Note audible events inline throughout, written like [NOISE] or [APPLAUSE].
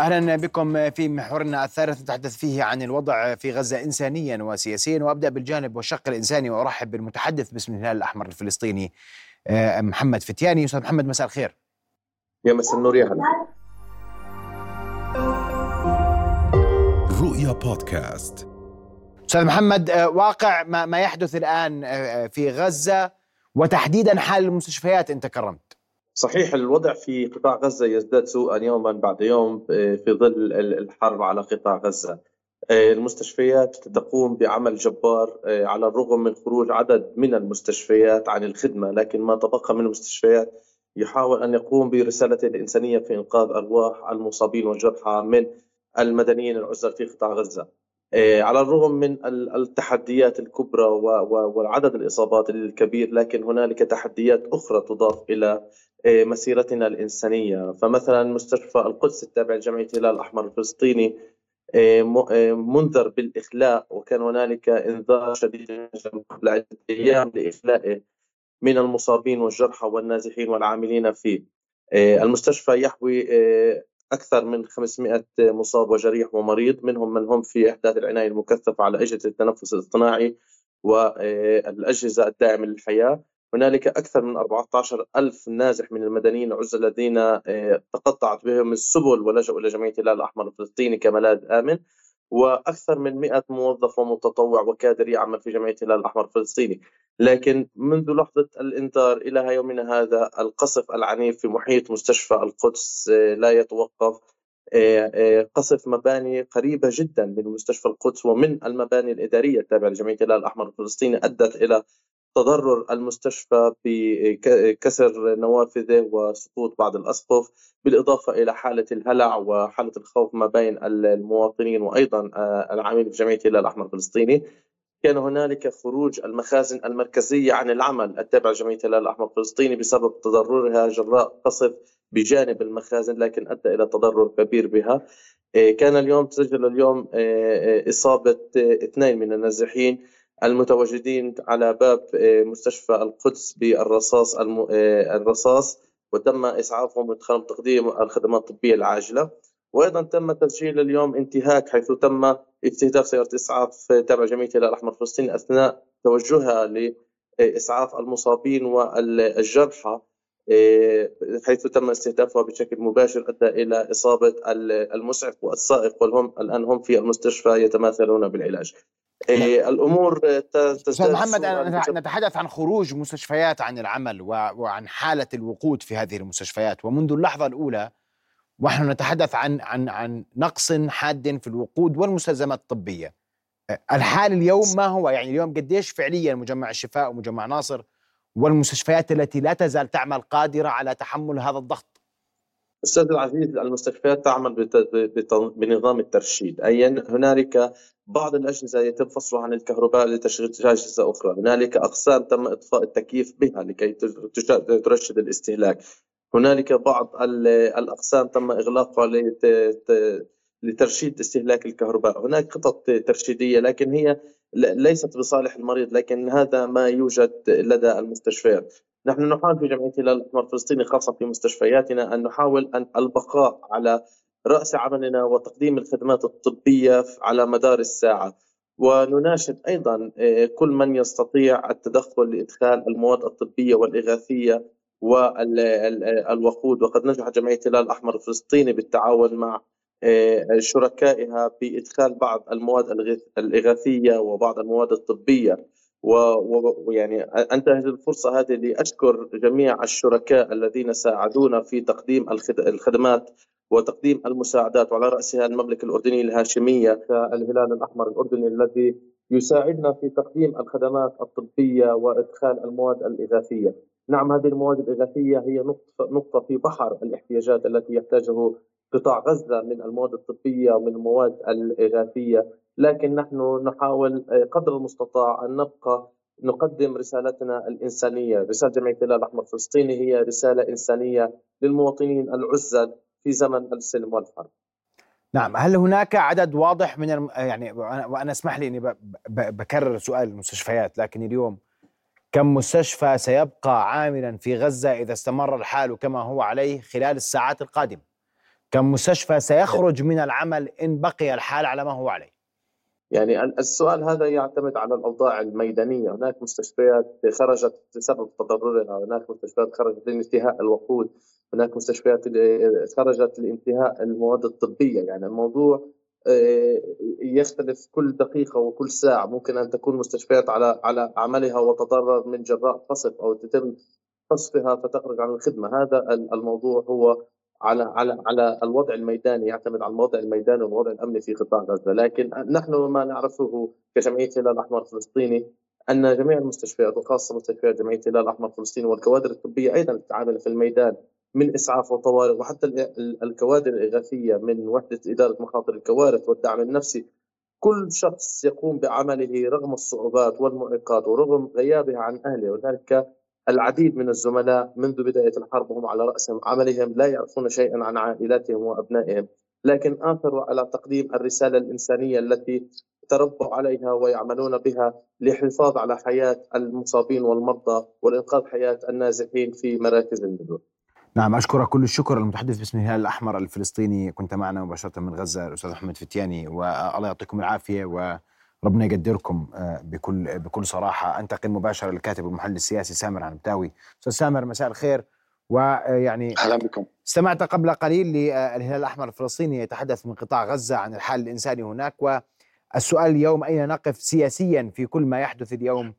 أهلا بكم في محورنا الثالث نتحدث فيه عن الوضع في غزة انسانيا وسياسيا. وأبدأ بالجانب والشق الإنساني وأرحب بالمتحدث باسم الهلال الأحمر الفلسطيني آه، محمد فتياني. أستاذ محمد مساء الخير. يا مساء النور يا هلا. رؤيا بودكاست. أستاذ محمد آه، واقع ما يحدث الآن آه، في غزة وتحديدا حال المستشفيات انت كرمت صحيح الوضع في قطاع غزة يزداد سوءا يوما بعد يوم آه، في ظل الحرب على قطاع غزة. آه، المستشفيات تقوم بعمل جبار آه، على الرغم من خروج عدد من المستشفيات عن الخدمة لكن ما تبقى من المستشفيات يحاول أن يقوم برسالته الإنسانية في إنقاذ أرواح المصابين والجرحى من المدنيين العزل في قطاع غزة. على الرغم من التحديات الكبرى وعدد الإصابات الكبير لكن هنالك تحديات أخرى تضاف إيه، مسيرتنا الإنسانية. فمثلا مستشفى القدس التابع لجمعية الهلال الأحمر الفلسطيني إيه، إيه، منذر بالإخلاء وكان هنالك إنذار شديد قبل عدة أيام لإخلائه من المصابين والجرحى والنازحين والعاملين فيه. المستشفى يحوي أكثر من 500 مصاب وجريح ومريض منهم من هم في إحداث العناية المكثفة على أجهزة التنفس الاصطناعي والأجهزة الداعمة للحياة. هنالك أكثر من 14 ألف نازح من المدنيين العزل الذين آه، تقطعت بهم السبل ولجأوا إلى جمعية الهلال الأحمر الفلسطيني كملاذ آمن وأكثر من 100 موظف ومتطوع وكادر يعمل في جمعية الهلال الأحمر الفلسطيني، لكن منذ لحظة الإنذار إلى يومنا هذا القصف العنيف في محيط مستشفى القدس آه، لا يتوقف. آه، قصف مباني قريبة جدا من مستشفى القدس ومن المباني الإدارية التابعة لجمعية الهلال الأحمر الفلسطيني أدت إلى تضرر المستشفى بكسر نوافذه وسقوط بعض الأسقف بالإضافة إلى حالة الهلع وحالة الخوف ما بين المواطنين وأيضا آه، العاملين في جمعية الهلال الأحمر الفلسطيني. كان هنالك خروج المخازن المركزية عن العمل التابعه لجمعية الهلال الأحمر الفلسطيني بسبب تضررها جراء قصف بجانب المخازن لكن أدى إلى تضرر كبير بها. آه، كان اليوم تسجل اليوم آه، إصابة اثنين من النازحين. المتواجدين على باب آه، مستشفى القدس بالرصاص آه، الرصاص وتم إسعافهم وإدخالهم تقديم الخدمات الطبية العاجلة وأيضا تم تسجيل اليوم انتهاك حيث تم استهداف سيارة إسعاف تابعه جمعية الهلال الأحمر الفلسطيني أثناء توجهها لإسعاف المصابين والجرحى آه، حيث تم استهدافها بشكل مباشر أدى إلى إصابة المسعف والسائق والهم الآن هم في المستشفى يتماثلون بالعلاج. إيه الأمور أستاذ محمد نتحدث عن خروج مستشفيات عن العمل وعن حالة الوقود في هذه المستشفيات. ومنذ اللحظة الأولى ونحن نتحدث عن عن عن نقص حاد في الوقود والمستلزمات الطبية. الحال اليوم ما هو؟ يعني اليوم قديش فعليا مجمع الشفاء ومجمع ناصر والمستشفيات التي لا تزال تعمل قادرة على تحمل هذا الضغط؟ أستاذ العزيز المستشفيات تعمل بنظام الترشيد. اي هنالك بعض الأجهزة يتم فصلها عن الكهرباء لتشغيل أجهزة أخرى. هنالك أقسام تم إطفاء التكييف بها لكي ترشد الاستهلاك. هنالك بعض الأقسام تم إغلاقها لترشيد استهلاك الكهرباء. هناك خطط ترشيدية لكن هي ليست بصالح المريض لكن هذا ما يوجد لدى المستشفيات. نحن نحاول في جمعية الهلال الاحمر الفلسطيني خاصة في مستشفياتنا أن نحاول أن البقاء على رأس عملنا وتقديم الخدمات الطبية على مدار الساعة. ونناشد أيضا آه، كل من يستطيع التدخل لإدخال المواد الطبية والإغاثية والوقود وقد نجح جمعية الهلال الأحمر الفلسطيني بالتعاون مع آه، شركائها بإدخال بعض المواد الإغاثية وبعض المواد الطبية. ويعني انتهز الفرصة هذه لأشكر جميع الشركاء الذين ساعدونا في تقديم الخدمات وتقديم المساعدات وعلى رأسها المملكة الأردنية الهاشمية الهلال الأحمر الأردني الذي يساعدنا في تقديم الخدمات الطبية وإدخال المواد الإغاثية. نعم هذه المواد الإغاثية هي نقطة في بحر الاحتياجات التي يحتاجه قطاع غزة من المواد الطبية ومن المواد الإغاثية لكن نحن نحاول آه، قدر المستطاع أن نبقى نقدم رسالتنا الإنسانية، رسالة جمعية الهلال الأحمر الفلسطيني هي رسالة إنسانية للمواطنين العزل في زمن السلم والحرب. نعم، هل هناك عدد واضح من الم... يعني وأنا أسمح لي إني ب... ب... بكرر سؤال المستشفيات لكن اليوم كم مستشفى سيبقى عاملا في غزة إذا استمر الحال كما هو عليه خلال الساعات القادمة؟ كم مستشفى سيخرج من العمل إن بقي الحال على ما هو عليه يعني السؤال هذا يعتمد على الأوضاع الميدانية، هناك مستشفيات خرجت بسبب تضررها، هناك مستشفيات خرجت لانتهاء الوقود، هناك مستشفيات خرجت لانتهاء المواد الطبية، يعني الموضوع آه، يختلف كل دقيقة وكل ساعة، ممكن أن تكون مستشفيات على على عملها وتضرر من جراء قصف أو تتم قصفها فتخرج عن الخدمة، هذا الموضوع هو على على على الوضع الميداني يعتمد على الوضع الميداني والوضع الأمني في قطاع غزة، لكن نحن ما نعرفه كجمعية الهلال الأحمر الفلسطيني أن جميع المستشفيات وخاصة مستشفيات جمعية الهلال الأحمر الفلسطيني والكوادر الطبية أيضا تتعامل في الميدان من إسعاف وطوارئ وحتى الكوادر الإغاثية من وحدة إدارة مخاطر الكوارث والدعم النفسي. كل شخص يقوم بعمله رغم الصعوبات والمعيقات ورغم غيابها عن أهله وذلك العديد من الزملاء منذ بداية الحرب وهم على رأس عملهم لا يعرفون شيئا عن عائلاتهم وأبنائهم. لكن آثروا على تقديم الرسالة الإنسانية التي تربوا عليها ويعملون بها للحفاظ على حياة المصابين والمرضى والإنقاذ حياة النازحين في مراكز النزوح. نعم أشكرك كل الشكر. المتحدث باسم الهلال الأحمر الفلسطيني كنت معنا مباشرة من غزة الأستاذ محمد فتياني والله يعطيكم العافية و ربنا يقدركم آه، بكل بكل صراحة. أنتقل مباشرة للكاتب والمحلل السياسي سامر عنبتاوي أستاذ سامر مساء الخير. ويعني أهلا بكم. استمعت قبل قليل للهلال الأحمر الفلسطيني يتحدث من قطاع غزة عن الحال الإنساني هناك. والسؤال اليوم أين نقف سياسيا في كل ما يحدث اليوم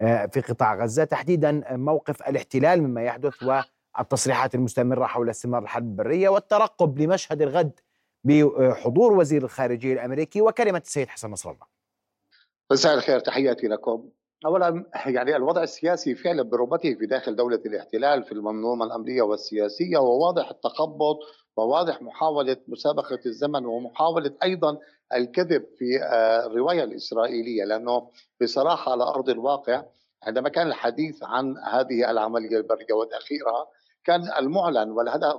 آه، في قطاع غزة؟ تحديدا موقف الاحتلال مما يحدث والتصريحات المستمرة حول استمرار الحرب البرية والترقب لمشهد الغد بحضور وزير الخارجية الأمريكي وكلمة السيد حسن نصر الله. مساء الخير تحياتي لكم. اولا يعني الوضع السياسي فعلا برمته في داخل دولة الاحتلال في المنظومة الامنيه والسياسية وواضح التخبط وواضح محاولة مسابقة الزمن ومحاولة أيضا الكذب في آه، الرواية الإسرائيلية لأنه بصراحة على أرض الواقع عندما كان الحديث عن هذه العملية البرية وتاخيرها كان المعلن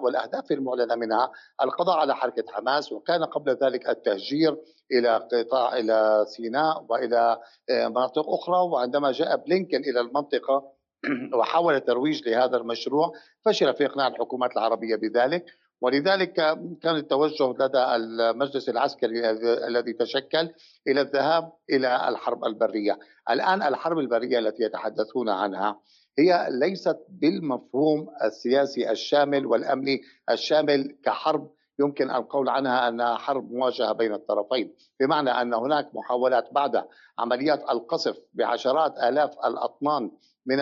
والأهداف المعلنة منها القضاء على حركة حماس وكان قبل ذلك التهجير إلى قطاع إلى سيناء وإلى آه، مناطق أخرى وعندما جاء بلينكن إلى المنطقة [CLEARS THROAT] وحاول الترويج لهذا المشروع فشل في إقناع الحكومات العربية بذلك. ولذلك كان التوجه لدى المجلس العسكري الذي تشكل إلى الذهاب إلى الحرب البرية، الآن الحرب البرية التي يتحدثون عنها هي ليست بالمفهوم السياسي الشامل والأمني الشامل كحرب. يمكن القول عنها أنها حرب مواجهة بين الطرفين، بمعنى أن هناك محاولات بعد عمليات القصف بعشرات آلاف الأطنان من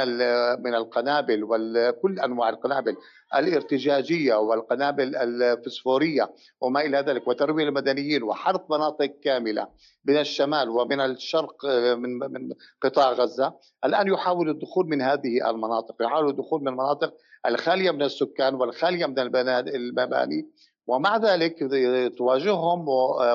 من القنابل وكل أنواع القنابل الارتجاجية والقنابل الفسفورية وما إلى ذلك وترويع المدنيين وحرق مناطق كاملة من الشمال ومن الشرق من من قطاع غزة الآن يحاول الدخول من هذه المناطق يحاول الدخول من المناطق الخالية من السكان والخالية من المباني ومع ذلك تواجههم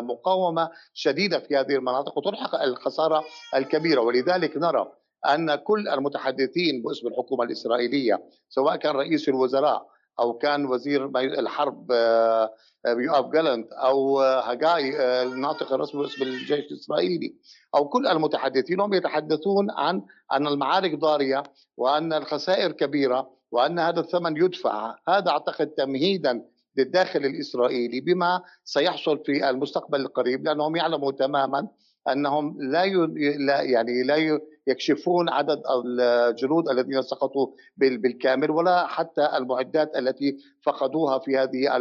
مقاومة شديدة في هذه المناطق وتلحق الخسارة الكبيرة. ولذلك نرى أن كل المتحدثين باسم الحكومة الإسرائيلية سواء كان رئيس الوزراء أو كان وزير الحرب آه، يوآف جالنت أو هاجاي آه، الناطق الرسمي باسم الجيش الإسرائيلي. أو كل المتحدثين هم يتحدثون عن ان المعارك ضارية وأن الخسائر كبيرة وأن هذا الثمن يدفع. هذا أعتقد تمهيدا للداخل الإسرائيلي بما سيحصل في المستقبل القريب لأنهم يعلموا تماما أنهم لا يعني لا يكشفون عدد الجنود الذين سقطوا بالكامل ولا حتى المعدات التي فقدوها في هذه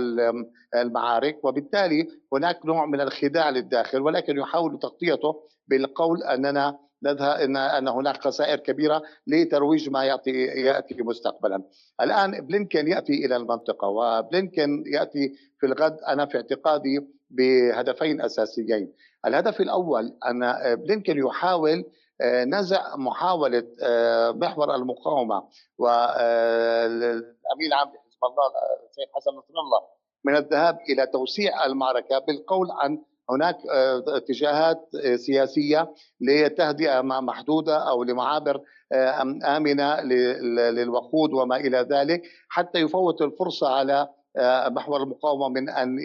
المعارك. وبالتالي هناك نوع من الخداع للداخل ولكن يحاول تغطيته بالقول أننا نذهب ان أن هناك خسائر كبيرة لترويج ما ياتي يأتي مستقبلا. الآن بلينكن يأتي إلى المنطقة وبلينكن يأتي في الغد أنا في اعتقادي بهدفين أساسيين. الهدف الأول أن بلينكن يحاول آه، نزع محاولة آه، محور المقاومة والامين العام لحزب الله السيد حسن نصر الله من الذهاب إلى توسيع المعركة بالقول عن هناك آه، اتجاهات سياسية لتهدئة محدودة أو لمعابر آمنة للوقود وما إلى ذلك حتى يفوت الفرصة على محور المقاومة من أن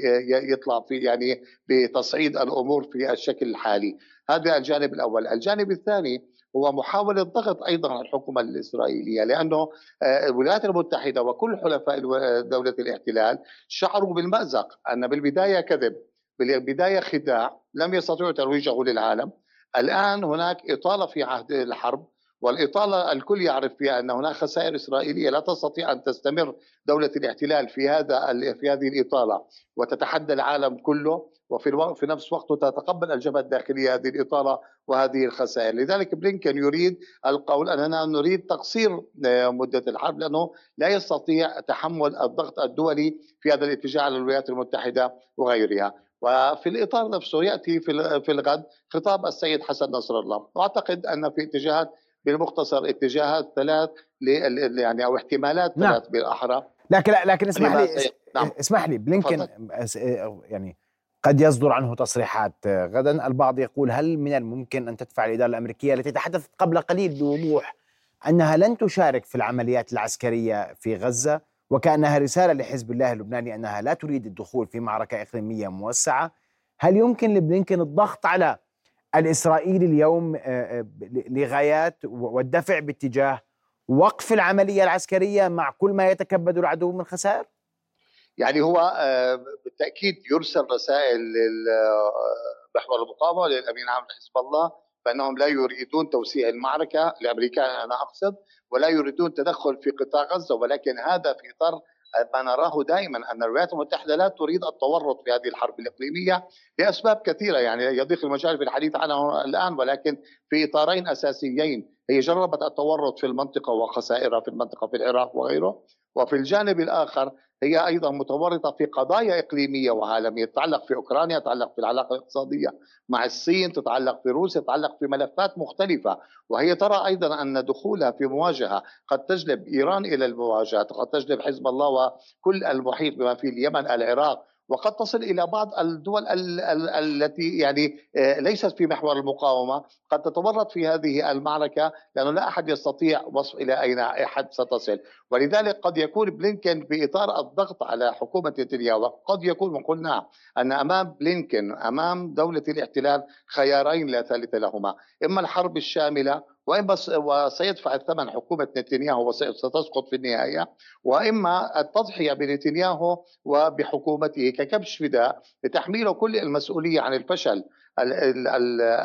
يطلع في يعني بتصعيد الأمور في الشكل الحالي. هذا الجانب الأول، الجانب الثاني هو محاولة ضغط أيضا على الحكومة الإسرائيلية لأنه آه، الولايات المتحدة وكل حلفاء دولة الاحتلال شعروا بالمأزق أن بالبداية كذب. بالبداية خداع لم يستطيعوا ترويجه للعالم الآن هناك إطالة في عهد الحرب والإطالة الكل يعرف فيها أن هناك خسائر إسرائيلية لا تستطيع أن تستمر دولة الاحتلال في هذا في هذه الإطالة. وتتحدى العالم كله وفي في نفس الوقت تتقبل الجبهة الداخلية هذه الإطالة وهذه الخسائر. لذلك بلينكن يريد القول أننا نريد تقصير آه، مدة الحرب لأنه لا يستطيع تحمل الضغط الدولي في هذا الاتجاه على الولايات المتحدة وغيرها. وفي الإطار نفسه يأتي في في الغد خطاب السيد حسن نصر الله. وأعتقد أن في اتجاهات بالمختصر اتجاهات ثلاث يعني أو احتمالات نعم. ثلاث بالأحرى. لكن لكن اسمح لي نعم. اسمح لي بلينكن يعني قد يصدر عنه تصريحات غدا. البعض يقول هل من الممكن أن تدفع الإدارة الأمريكية التي تحدثت قبل قليل بوضوح أنها لن تشارك في العمليات العسكرية في غزة؟ وكأنها رسالة لحزب الله اللبناني أنها لا تريد الدخول في معركة إقليمية موسعة هل يمكن لبلينكن الضغط على الإسرائيلي اليوم آه، آه، لغايات والدفع باتجاه وقف العملية العسكرية مع كل ما يتكبد العدو من خسائر؟ يعني هو آه، بالتأكيد يرسل رسائل لمحور المقاومة للأمين العام لحزب الله بانهم لا يريدون توسيع المعركة الامريكان أنا أقصد ولا يريدون تدخل في قطاع غزة ولكن هذا في إطار ما نراه دائما أن الولايات المتحدة لا تريد التورط في هذه الحرب الإقليمية لأسباب كثيرة يعني يضيق المجال في الحديث عنها الآن ولكن في إطارين أساسيين هي جربت التورط في المنطقة وخسائرها في المنطقة في العراق وغيره وفي الجانب الآخر هي أيضا متورطة في قضايا إقليمية وعالمية تتعلق في أوكرانيا تتعلق في العلاقة الاقتصادية مع الصين تتعلق في روسيا تتعلق في ملفات مختلفة. وهي ترى أيضا أن دخولها في مواجهة قد تجلب إيران إلى المواجهه قد تجلب حزب الله وكل المحيط بما فيه اليمن العراق وقد تصل إلى بعض الدول التي يعني آه، ليست في محور المقاومة. قد تتورط في هذه المعركة لأنه لا أحد يستطيع وصف إلى أين أحد ستصل. ولذلك قد يكون بلينكن في إطار الضغط على حكومة نتنياهو. قد يكون وقلنا أن أمام بلينكن أمام دولة الاحتلال خيارين لا ثالث لهما. إما الحرب الشاملة واما وسيدفع الثمن حكومة نتنياهو وستسقط في النهاية وإما التضحية بنتنياهو وبحكومته ككبش فداء لتحميله كل المسؤولية عن الفشل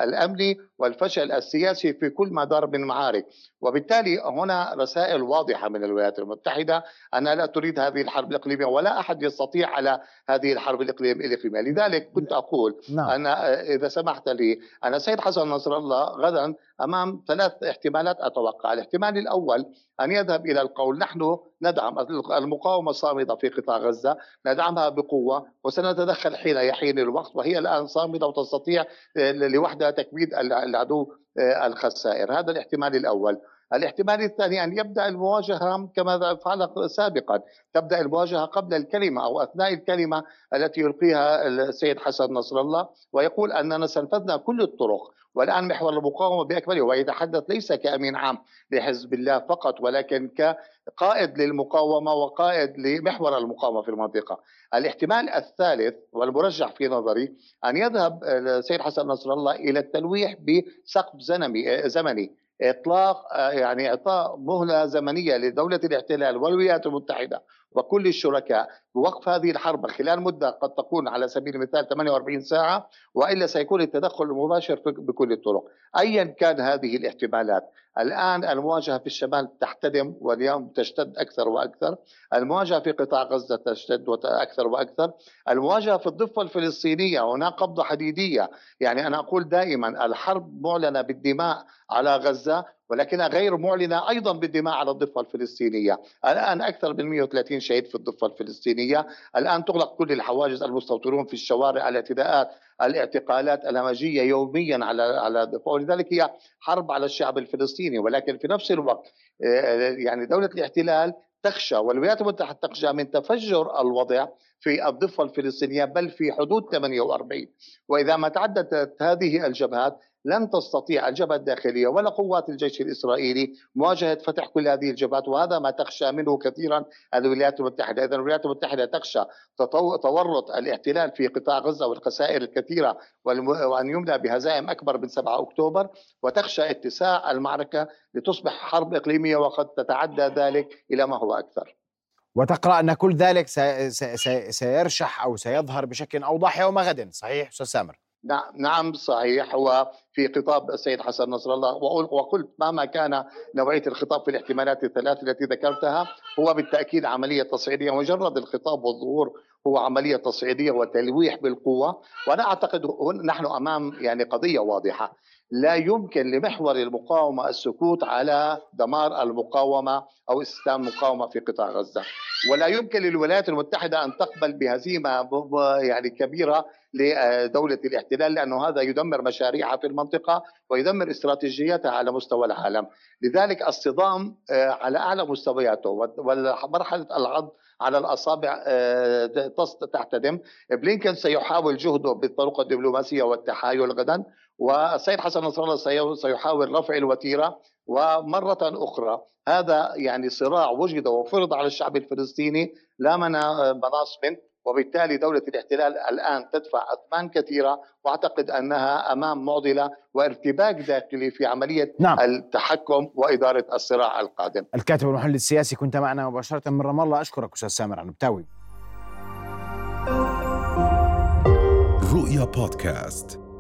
الأمني والفشل السياسي في كل ما دار من معارك. وبالتالي هنا رسائل واضحة من الولايات المتحدة. انها لا تريد هذه الحرب الإقليمية ولا أحد يستطيع على هذه الحرب الإقليمية. لذلك كنت أقول نعم. أنا إذا سمحت لي أنا سيد حسن نصر الله غدا أمام ثلاث احتمالات أتوقع. الاحتمال الأول أن يذهب إلى القول نحن ندعم المقاومة الصامده في قطاع غزة ندعمها بقوة وسنتدخل حين يحين الوقت وهي الآن صامده وتستطيع لوحدها تكبيد العدو آه، الخسائر. هذا الاحتمال الأول. الاحتمال الثاني أن يبدأ المواجهة كما فعل سابقا. تبدأ المواجهة قبل الكلمة أو أثناء الكلمة التي يلقيها السيد حسن نصر الله ويقول أننا سنفذنا كل الطرق. والآن محور المقاومة بأكمله ويتحدث ليس كأمين عام لحزب الله فقط ولكن كقائد للمقاومة وقائد لمحور المقاومة في المنطقة. الاحتمال الثالث والمرجح في نظري أن يذهب السيد حسن نصر الله إلى التلويح بسقف زمني. إطلاق آه، يعني اعطاء مهلة زمنية لدولة الاحتلال والولايات المتحدة. وكل الشركاء بوقف هذه الحرب خلال مدة قد تكون على سبيل المثال 48 ساعة وإلا سيكون التدخل المباشر بكل الطرق. ايا كان هذه الاحتمالات. الآن المواجهة في الشمال تحتدم واليوم تشتد أكثر وأكثر. المواجهة في قطاع غزة تشتد أكثر وأكثر. المواجهة في الضفة الفلسطينية هناك قبضة حديدية. يعني أنا أقول دائما الحرب معلنة بالدماء على غزة ولكنها غير معلنة أيضا بالدماء على الضفة الفلسطينية، الآن أكثر من 130 شهيد في الضفة الفلسطينية، الآن تغلق كل الحواجز المستوطنون في الشوارع الاعتداءات الاعتقالات الهمجية يوميا على على الضفة. ولذلك هي حرب على الشعب الفلسطيني. ولكن في نفس الوقت آه، يعني دولة الاحتلال تخشى والولايات المتحدة تخشى من تفجر الوضع في الضفة الفلسطينية بل في حدود 48 وإذا ما تعددت هذه الجبهات لن تستطيع الجبهة الداخلية ولا قوات الجيش الإسرائيلي مواجهة فتح كل هذه الجبهات وهذا ما تخشى منه كثيرا. الولايات المتحدة. إذا الولايات المتحدة تخشى تورط الاحتلال في قطاع غزة والخسائر الكثيرة وأن يملى بهزائم أكبر من 7 أكتوبر وتخشى اتساع المعركة لتصبح حرب إقليمية وقد تتعدى ذلك إلى ما هو أكثر. وتقرأ أن كل ذلك سيرشح أو سيظهر بشكل أوضح يوم غد صحيح أستاذ سامر؟ نعم صحيح. هو في خطاب السيد حسن نصر الله. وقلت مهما كان نوعية الخطاب في الاحتمالات الثلاث التي ذكرتها هو بالتأكيد عملية تصعيدية. مجرد الخطاب والظهور هو عملية تصعيدية وتلويح بالقوة. وأنا أعتقد نحن أمام يعني قضية واضحة. لا يمكن لمحور المقاومة السكوت على دمار المقاومة أو استسلام المقاومة في قطاع غزة. ولا يمكن للولايات المتحدة أن تقبل بهزيمة يعني كبيرة لدولة الاحتلال لأنه هذا يدمر مشاريعها في المنطقة ويدمر استراتيجيتها على مستوى العالم. لذلك الصدام آه، على أعلى مستوياته ومرحلة العض على الأصابع آه، تحتدم. بلينكن سيحاول جهده بالطرق الدبلوماسية والتحايل غدا. والسيد حسن نصر الله سيحاول رفع الوتيرة ومرة أخرى. هذا يعني صراع وجد وفرض على الشعب الفلسطيني لا مناص منه وبالتالي دولة الاحتلال الآن تدفع أثمان كثيرة وأعتقد أنها أمام معضلة وارتباك داخلي في عملية نعم. التحكم وإدارة الصراع القادم. الكاتب والمحلل السياسي كنت معنا مباشرة من رام الله. أشكرك أستاذ سامر عنبتاوي رؤيا بودكاست.